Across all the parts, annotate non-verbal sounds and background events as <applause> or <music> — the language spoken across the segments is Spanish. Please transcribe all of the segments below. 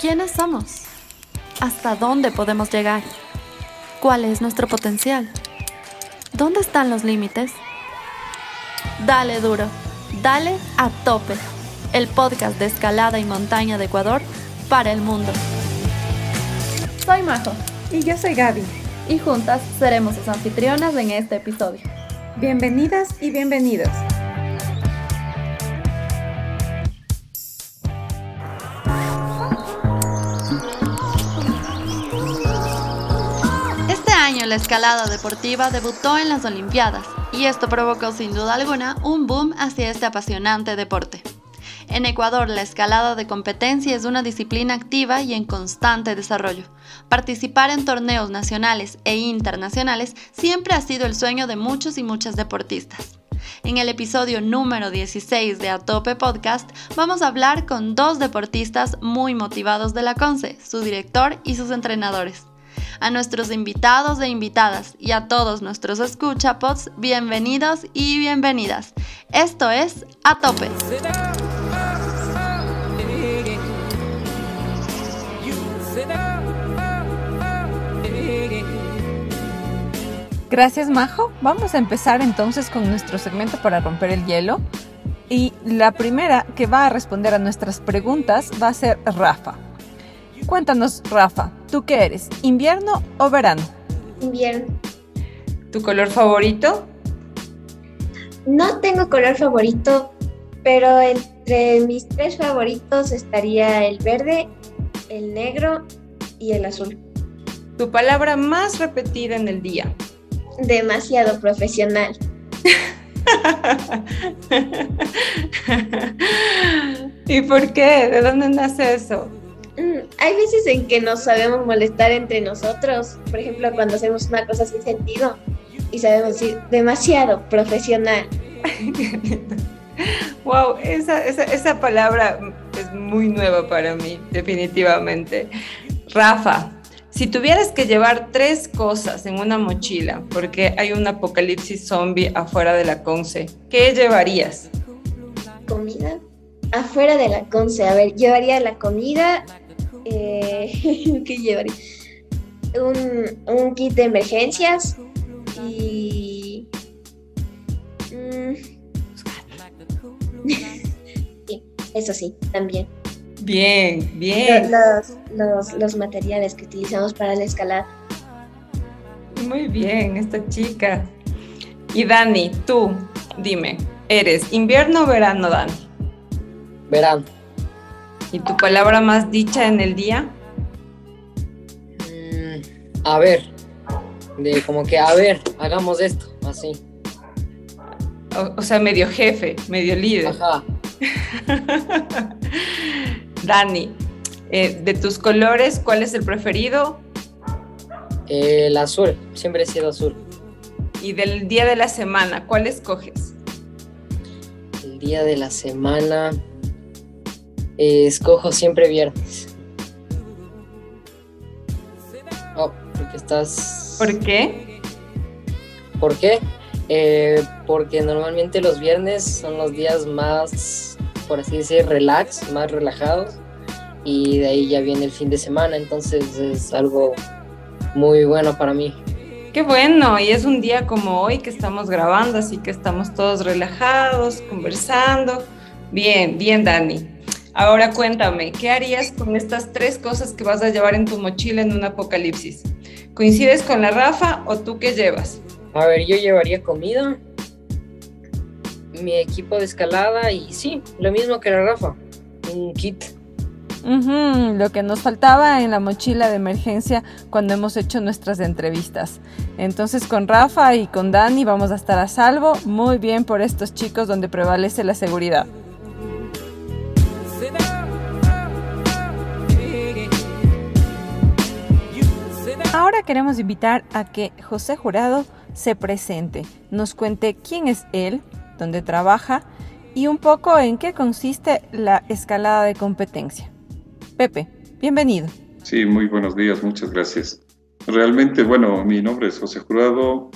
¿Quiénes somos? ¿Hasta dónde podemos llegar? ¿Cuál es nuestro potencial? ¿Dónde están los límites? Dale duro, dale a tope. El podcast de escalada y montaña de Ecuador para el mundo. Soy Majo. Y yo soy Gaby. Y juntas seremos sus anfitrionas en este episodio. Bienvenidas y bienvenidos. La escalada deportiva debutó en las Olimpiadas y esto provocó sin duda alguna un boom hacia este apasionante deporte. En Ecuador, la escalada de competencia es una disciplina activa y en constante desarrollo. Participar en torneos nacionales e internacionales siempre ha sido el sueño de muchos y muchas deportistas. En el episodio número 16 de Atope Podcast vamos a hablar con dos deportistas muy motivados de la CONCE, su director y sus entrenadores a nuestros invitados e invitadas y a todos nuestros escuchapods, bienvenidos y bienvenidas. Esto es A Tope. Gracias Majo. Vamos a empezar entonces con nuestro segmento para romper el hielo. Y la primera que va a responder a nuestras preguntas va a ser Rafa. Cuéntanos, Rafa, ¿tú qué eres? ¿Invierno o verano? Invierno. ¿Tu color favorito? No tengo color favorito, pero entre mis tres favoritos estaría el verde, el negro y el azul. ¿Tu palabra más repetida en el día? Demasiado profesional. <laughs> ¿Y por qué? ¿De dónde nace eso? Mm, hay veces en que nos sabemos molestar entre nosotros, por ejemplo, cuando hacemos una cosa sin sentido y sabemos decir demasiado profesional. <laughs> wow, esa, esa, esa palabra es muy nueva para mí, definitivamente. Rafa, si tuvieras que llevar tres cosas en una mochila, porque hay un apocalipsis zombie afuera de la Conce, ¿qué llevarías? Comida. Afuera de la Conce, a ver, llevaría la comida, eh, <laughs> ¿qué llevaría? Un, kit de emergencias y... Mm, <laughs> eso sí, también. Bien, bien. Los, los, materiales que utilizamos para la escalada. Muy bien, esta chica. Y Dani, tú, dime, ¿eres invierno o verano, Dani? Verano. ¿Y tu palabra más dicha en el día? Mm, a ver, de como que a ver, hagamos esto, así. O, sea, medio jefe, medio líder. Ajá. <laughs> Dani, eh, de tus colores, ¿cuál es el preferido? el azul, siempre he sido azul. ¿Y del día de la semana, cuál escoges? El día de la semana, eh, escojo siempre viernes. Oh, porque estás... ¿Por qué? ¿Por qué? Eh, porque normalmente los viernes son los días más, por así decir, relax, más relajados. Y de ahí ya viene el fin de semana, entonces es algo muy bueno para mí. Qué bueno, y es un día como hoy que estamos grabando, así que estamos todos relajados, conversando. Bien, bien, Dani. Ahora cuéntame, ¿qué harías con estas tres cosas que vas a llevar en tu mochila en un apocalipsis? ¿Coincides con la Rafa o tú qué llevas? A ver, yo llevaría comida, mi equipo de escalada y sí, lo mismo que la Rafa, un kit. lo que nos faltaba en la mochila de emergencia cuando hemos hecho nuestras entrevistas. Entonces con Rafa y con Dani vamos a estar a salvo. Muy bien por estos chicos donde prevalece la seguridad. Ahora queremos invitar a que José Jurado se presente, nos cuente quién es él, dónde trabaja y un poco en qué consiste la escalada de competencia. Pepe, bienvenido. Sí, muy buenos días, muchas gracias. Realmente, bueno, mi nombre es José Jurado.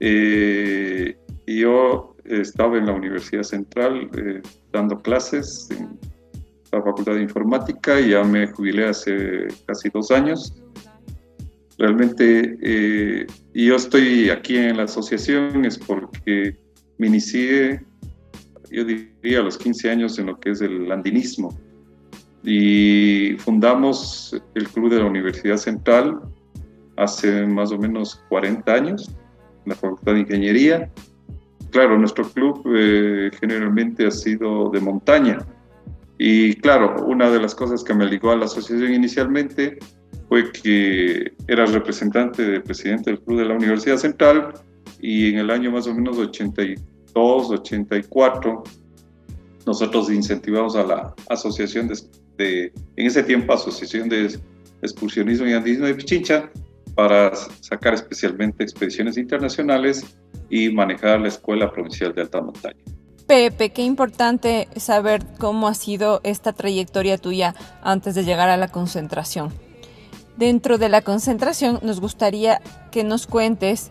Eh, yo estaba en la Universidad Central eh, dando clases en la Facultad de Informática, ya me jubilé hace casi dos años. Realmente eh, yo estoy aquí en la asociación es porque me inicié, yo diría, a los 15 años en lo que es el andinismo. Y fundamos el Club de la Universidad Central hace más o menos 40 años, en la Facultad de Ingeniería. Claro, nuestro club eh, generalmente ha sido de montaña. Y claro, una de las cosas que me ligó a la asociación inicialmente fue que era representante del presidente del Club de la Universidad Central y en el año más o menos 82, 84, nosotros incentivamos a la asociación de, en ese tiempo, Asociación de Excursionismo y Andismo de Pichincha, para sacar especialmente expediciones internacionales y manejar la Escuela Provincial de Alta Montaña. Pepe, qué importante saber cómo ha sido esta trayectoria tuya antes de llegar a la concentración. Dentro de la concentración nos gustaría que nos cuentes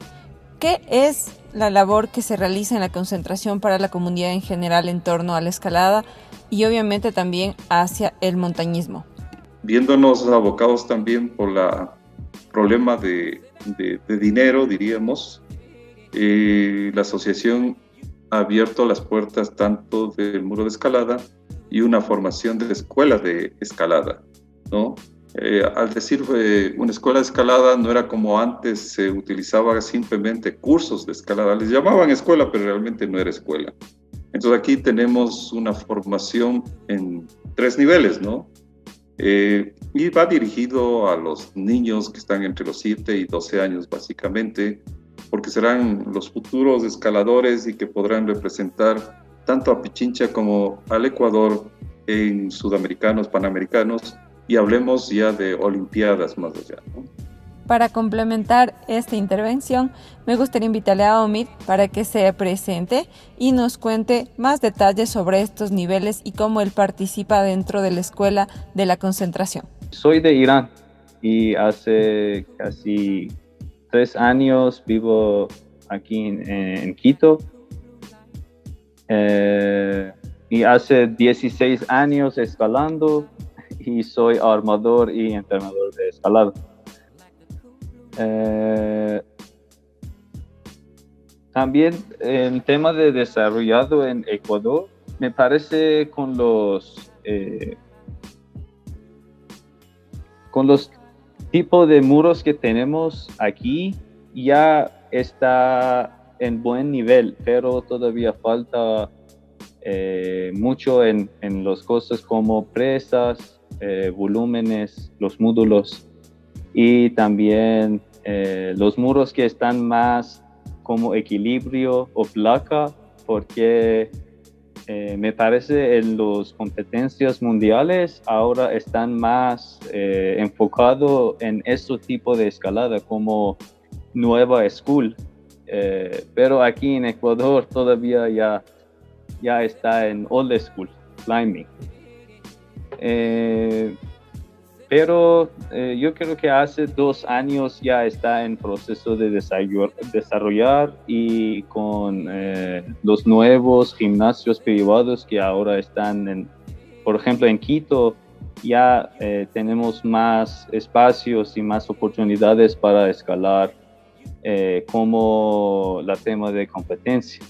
qué es la labor que se realiza en la concentración para la comunidad en general en torno a la escalada y obviamente también hacia el montañismo. Viéndonos abocados también por el problema de, dinero, diríamos, eh, la asociación ha abierto las puertas tanto del muro de escalada y una formación de escuela de escalada, ¿no? Eh, al decir eh, una escuela de escalada, no era como antes se utilizaba simplemente cursos de escalada. Les llamaban escuela, pero realmente no era escuela. Entonces aquí tenemos una formación en tres niveles, ¿no? Eh, y va dirigido a los niños que están entre los 7 y 12 años, básicamente, porque serán los futuros escaladores y que podrán representar tanto a Pichincha como al Ecuador en sudamericanos, panamericanos y hablemos ya de Olimpiadas más allá. Para complementar esta intervención, me gustaría invitarle a Omid para que se presente y nos cuente más detalles sobre estos niveles y cómo él participa dentro de la escuela de la concentración. Soy de Irán y hace casi tres años vivo aquí en, Quito. Eh, y hace 16 años escalando y soy armador y entrenador de escalada. Eh, también el tema de desarrollado en Ecuador, me parece con los eh, con los tipos de muros que tenemos aquí ya está en buen nivel, pero todavía falta eh, mucho en, en las cosas como presas, eh, volúmenes, los módulos y también eh, los muros que están más como equilibrio o placa, porque eh, me parece en las competencias mundiales ahora están más enfocados en este tipo de escalada como nueva school. pero aquí en Ecuador todavía ya, ya está en old school climbing. Eh, pero eh, yo creo que hace dos años ya está en proceso de desarrollar y con eh, los nuevos gimnasios privados que ahora están, en, por ejemplo, en Quito, ya tenemos más espacios y más oportunidades para escalar como la tema de competencia.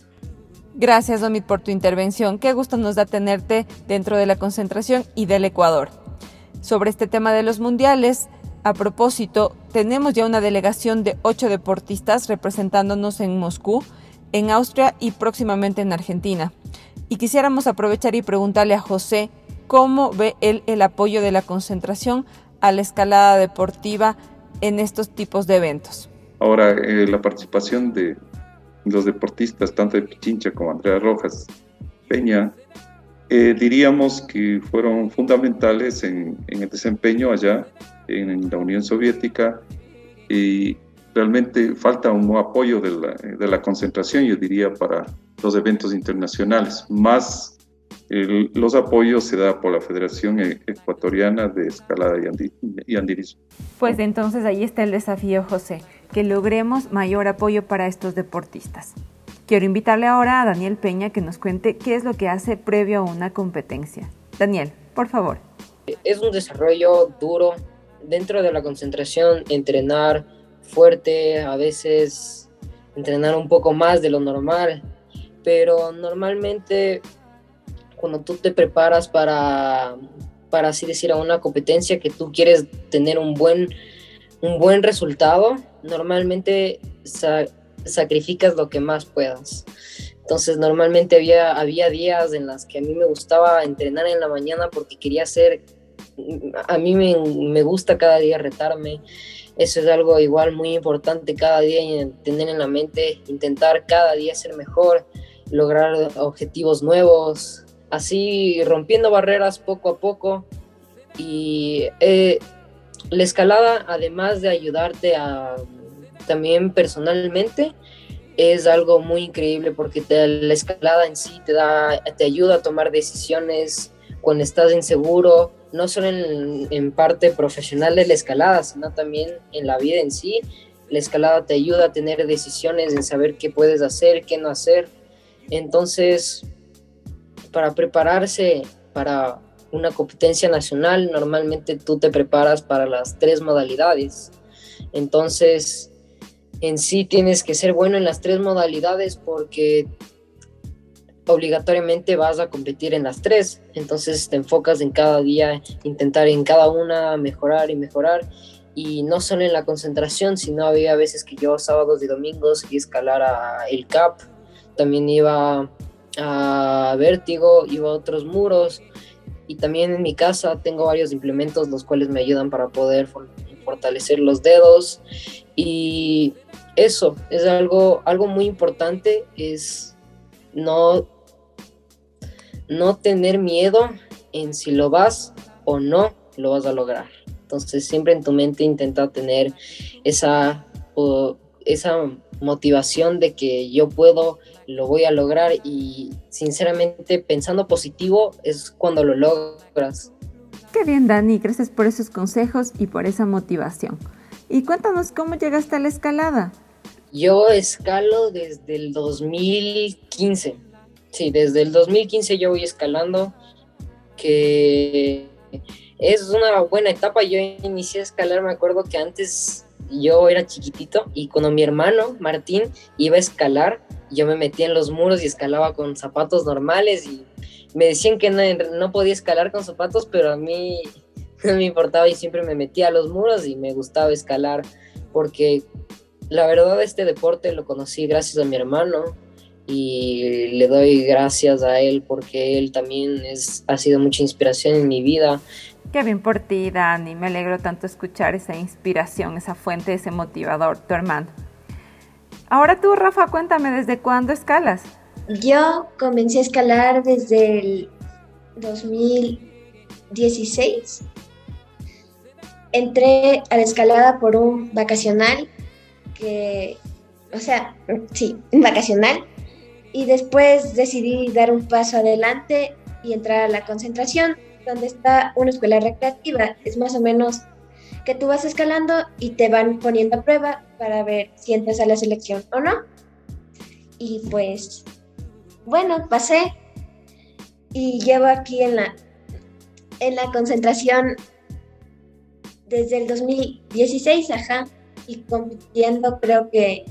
Gracias, Omid, por tu intervención. Qué gusto nos da tenerte dentro de la concentración y del Ecuador. Sobre este tema de los mundiales, a propósito, tenemos ya una delegación de ocho deportistas representándonos en Moscú, en Austria y próximamente en Argentina. Y quisiéramos aprovechar y preguntarle a José cómo ve él el apoyo de la concentración a la escalada deportiva en estos tipos de eventos. Ahora, eh, la participación de, los deportistas, tanto de Pichincha como Andrea Rojas Peña, eh, diríamos que fueron fundamentales en, el desempeño allá en, la Unión Soviética y realmente falta un apoyo de la, de la concentración, yo diría, para los eventos internacionales. Más los apoyos se da por la Federación e-, Ecuatoriana de Escalada y, Andirismo. Pues entonces ahí está el desafío, José, que logremos mayor apoyo para estos deportistas. Quiero invitarle ahora a Daniel Peña que nos cuente qué es lo que hace previo a una competencia. Daniel. por favor. Es un desarrollo duro dentro de la concentración, entrenar fuerte, a veces entrenar un poco más de lo normal, pero normalmente cuando tú te preparas para, para así decir, a una competencia que tú quieres tener un buen, un buen resultado, normalmente sacrificas lo que más puedas. Entonces normalmente había, había días en las que a mí me gustaba entrenar en la mañana porque quería hacer, a mí me, me gusta cada día retarme, eso es algo igual muy importante cada día tener en la mente, intentar cada día ser mejor, lograr objetivos nuevos, así rompiendo barreras poco a poco. Y eh, la escalada, además de ayudarte a, también personalmente, es algo muy increíble porque la escalada en sí te, da, te ayuda a tomar decisiones cuando estás inseguro, no solo en, en, parte profesional de la escalada, sino también en la vida en sí. La escalada te ayuda a tener decisiones, en saber qué puedes hacer, qué no hacer. Entonces, para prepararse para una competencia nacional, normalmente tú te preparas para las tres modalidades. Entonces, en sí tienes que ser bueno en las tres modalidades porque obligatoriamente vas a competir en las tres. Entonces te enfocas en cada día, intentar en cada una mejorar y mejorar. Y no solo en la concentración, sino había veces que yo sábados y domingos y escalar a el CAP. También iba a Vértigo, iba a otros muros. Y también en mi casa tengo varios implementos los cuales me ayudan para poder fortalecer los dedos. Y eso es algo, algo muy importante, es no, no tener miedo en si lo vas o no lo vas a lograr. Entonces siempre en tu mente intenta tener esa, esa motivación de que yo puedo, lo voy a lograr y sinceramente pensando positivo es cuando lo logras. Qué bien Dani, gracias por esos consejos y por esa motivación. Y cuéntanos cómo llegaste a la escalada. Yo escalo desde el 2015. Sí, desde el 2015 yo voy escalando, que es una buena etapa. Yo inicié a escalar, me acuerdo que antes yo era chiquitito y cuando mi hermano Martín iba a escalar, yo me metía en los muros y escalaba con zapatos normales y me decían que no, no podía escalar con zapatos, pero a mí no <laughs> me importaba y siempre me metía a los muros y me gustaba escalar porque la verdad este deporte lo conocí gracias a mi hermano y le doy gracias a él porque él también es, ha sido mucha inspiración en mi vida. Qué bien por ti, Dani. Me alegro tanto escuchar esa inspiración, esa fuente, ese motivador, tu hermano. Ahora tú, Rafa, cuéntame, ¿desde cuándo escalas? Yo comencé a escalar desde el 2016. Entré a la escalada por un vacacional o sea, sí, vacacional. Y después decidí dar un paso adelante y entrar a la concentración, donde está una escuela recreativa. Es más o menos que tú vas escalando y te van poniendo a prueba para ver si entras a la selección o no. Y pues, bueno, pasé y llevo aquí en la, en la concentración desde el 2016, ajá y compitiendo creo que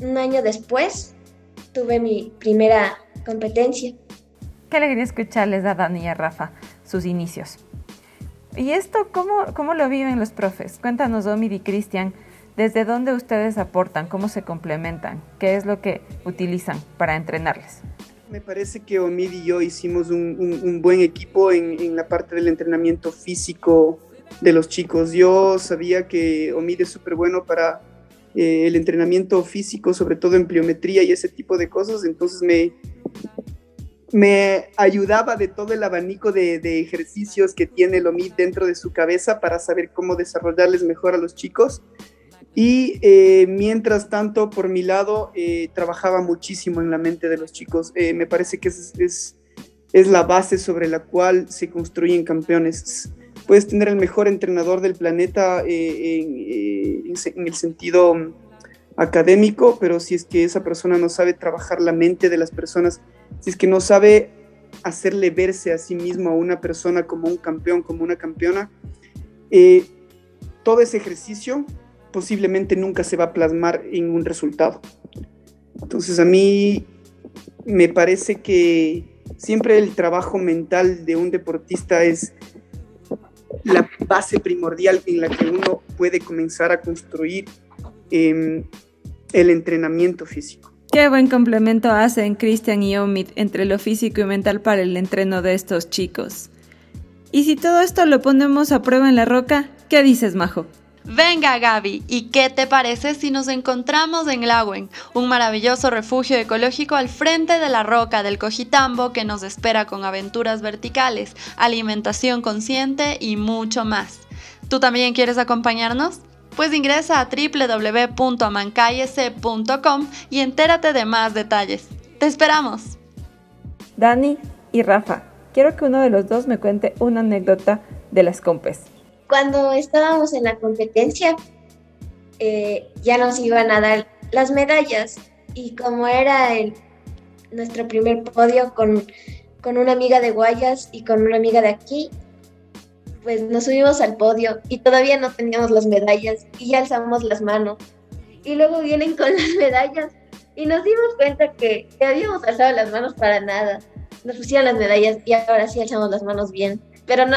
un año después tuve mi primera competencia. Qué alegría escucharles a Dani y a Rafa sus inicios. ¿Y esto cómo, cómo lo viven los profes? Cuéntanos, Omid y Cristian, ¿desde dónde ustedes aportan? ¿Cómo se complementan? ¿Qué es lo que utilizan para entrenarles? Me parece que Omid y yo hicimos un, buen equipo en, en, la parte del entrenamiento físico, de los chicos. Yo sabía que Omid es súper bueno para eh, el entrenamiento físico, sobre todo en pliometría y ese tipo de cosas, entonces me, me ayudaba de todo el abanico de, ejercicios que tiene el OMID dentro de su cabeza para saber cómo desarrollarles mejor a los chicos. Y eh, mientras tanto, por mi lado, eh, trabajaba muchísimo en la mente de los chicos. me parece que es, es, es, la base sobre la cual se construyen campeones puedes tener el mejor entrenador del planeta eh, eh, en, el sentido mm, académico, pero si es que esa persona no sabe trabajar la mente de las personas, si es que no sabe hacerle verse a sí mismo a una persona como un campeón, como una campeona, eh, todo ese ejercicio posiblemente nunca se va a plasmar en un resultado. Entonces a mí me parece que siempre el trabajo mental de un deportista es la base primordial en la que uno puede comenzar a construir em, el entrenamiento físico. Qué buen complemento hacen Cristian y Omid entre lo físico y mental para el entreno de estos chicos. Y si todo esto lo ponemos a prueba en la roca, ¿qué dices, Majo? Venga Gaby, ¿y qué te parece si nos encontramos en Lawen, un maravilloso refugio ecológico al frente de la roca del Cojitambo que nos espera con aventuras verticales, alimentación consciente y mucho más? ¿Tú también quieres acompañarnos? Pues ingresa a www.amancayec.com y entérate de más detalles. ¡Te esperamos! Dani y Rafa, quiero que uno de los dos me cuente una anécdota de las compes cuando estábamos en la competencia, eh, ya nos iban a dar las medallas y como era el, nuestro primer podio con, con una amiga de Guayas y con una amiga de aquí, pues nos subimos al podio y todavía no teníamos las medallas y ya alzamos las manos. Y luego vienen con las medallas y nos dimos cuenta que, que habíamos alzado las manos para nada. Nos pusieron las medallas y ahora sí alzamos las manos bien pero no,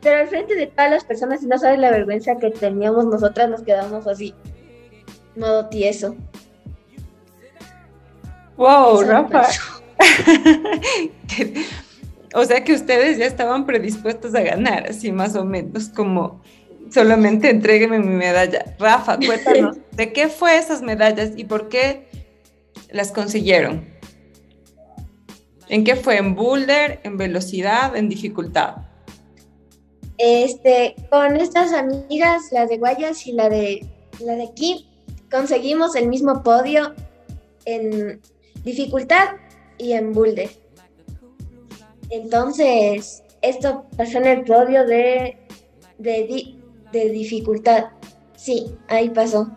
pero al frente de todas las personas, si no sabes la vergüenza que teníamos nosotras, nos quedamos así, modo tieso. Wow, Rafa. <laughs> o sea que ustedes ya estaban predispuestos a ganar, así más o menos, como solamente entrégueme mi medalla. Rafa, cuéntanos, <laughs> ¿de qué fue esas medallas y por qué las consiguieron? ¿En qué fue? ¿En boulder, en velocidad, en dificultad? Este, con estas amigas, la de Guayas y la de, la de aquí, conseguimos el mismo podio en dificultad y en boulder. Entonces, esto pasó en el podio de, de, de dificultad. Sí, ahí pasó.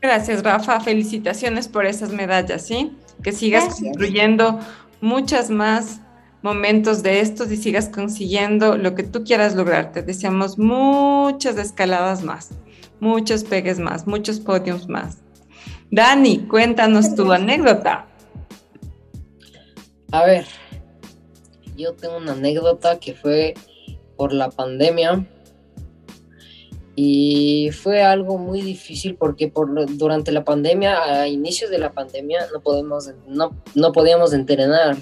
Gracias, Rafa. Felicitaciones por esas medallas, ¿sí? Que sigas construyendo muchas más momentos de estos y sigas consiguiendo lo que tú quieras lograr. Te deseamos muchas escaladas más, muchos pegues más, muchos podios más. Dani, cuéntanos tu anécdota. A ver, yo tengo una anécdota que fue por la pandemia y fue algo muy difícil porque por, durante la pandemia, a inicios de la pandemia, no, podemos, no, no podíamos entrenar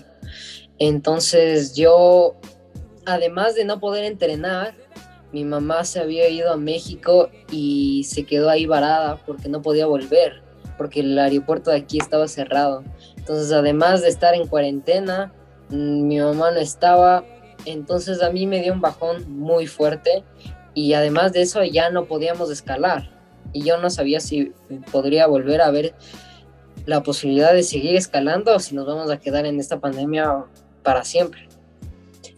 entonces yo, además de no poder entrenar, mi mamá se había ido a México y se quedó ahí varada porque no podía volver, porque el aeropuerto de aquí estaba cerrado. Entonces, además de estar en cuarentena, mm, mi mamá no estaba, entonces a mí me dio un bajón muy fuerte y además de eso ya no podíamos escalar y yo no sabía si podría volver a ver la posibilidad de seguir escalando o si nos vamos a quedar en esta pandemia para siempre.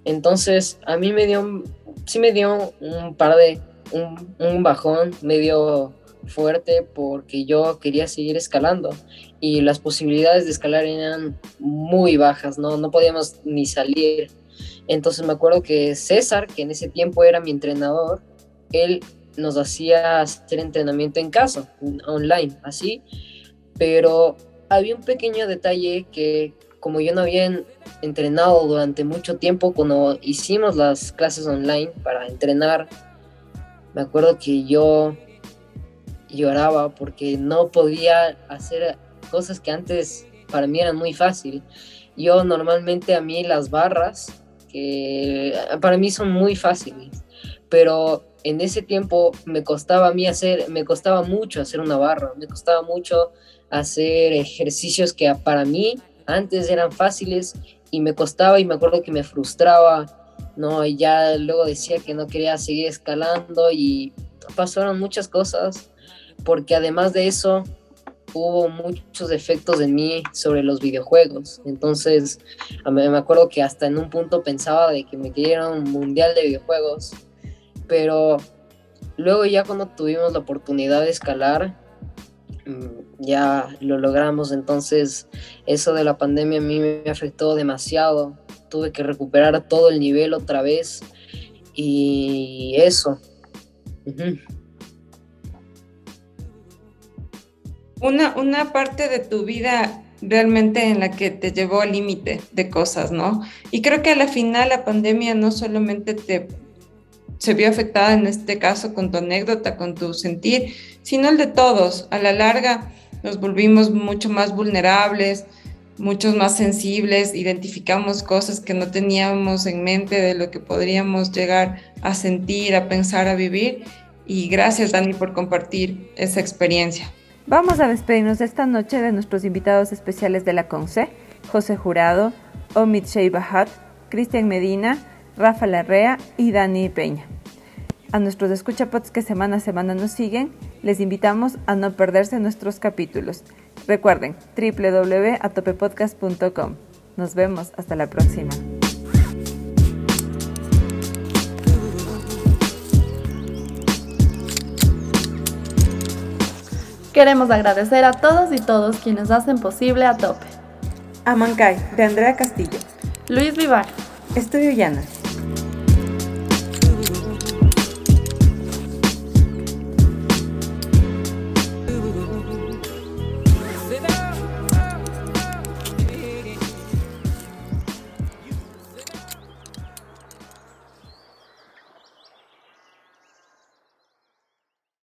Entonces, a mí me dio, sí me dio un par de, un, bajón medio fuerte porque yo quería seguir escalando y las posibilidades de escalar eran muy bajas, no, no podíamos ni salir. Entonces me acuerdo que César, que en ese tiempo era mi entrenador, él nos hacía hacer entrenamiento en casa, online, así, pero había un pequeño detalle que como yo no había entrenado durante mucho tiempo, cuando hicimos las clases online para entrenar, me acuerdo que yo lloraba porque no podía hacer cosas que antes para mí eran muy fácil. Yo normalmente a mí las barras, que para mí son muy fáciles, pero en ese tiempo me costaba a mí hacer, me costaba mucho hacer una barra, me costaba mucho hacer ejercicios que para mí antes eran fáciles y me costaba y me acuerdo que me frustraba, ¿no? Y ya luego decía que no quería seguir escalando y pasaron muchas cosas, porque además de eso hubo muchos efectos en mí sobre los videojuegos. Entonces, me acuerdo que hasta en un punto pensaba de que me quería un mundial de videojuegos, pero luego ya cuando tuvimos la oportunidad de escalar, ya lo logramos, entonces eso de la pandemia a mí me afectó demasiado, tuve que recuperar todo el nivel otra vez y eso. Una, una parte de tu vida realmente en la que te llevó al límite de cosas, ¿no? Y creo que a la final la pandemia no solamente te se vio afectada en este caso con tu anécdota, con tu sentir, sino el de todos. A la larga nos volvimos mucho más vulnerables, muchos más sensibles, identificamos cosas que no teníamos en mente de lo que podríamos llegar a sentir, a pensar, a vivir. Y gracias Dani por compartir esa experiencia. Vamos a despedirnos esta noche de nuestros invitados especiales de la CONCE, José Jurado, Omid Sheibahat, Cristian Medina, Rafa Larrea y Dani Peña. A nuestros escuchapots que semana a semana nos siguen, les invitamos a no perderse nuestros capítulos. Recuerden, www.atopepodcast.com. Nos vemos hasta la próxima. Queremos agradecer a todos y todos quienes hacen posible a tope. Amancay, de Andrea Castillo. Luis Vivar. Estudio Llanas.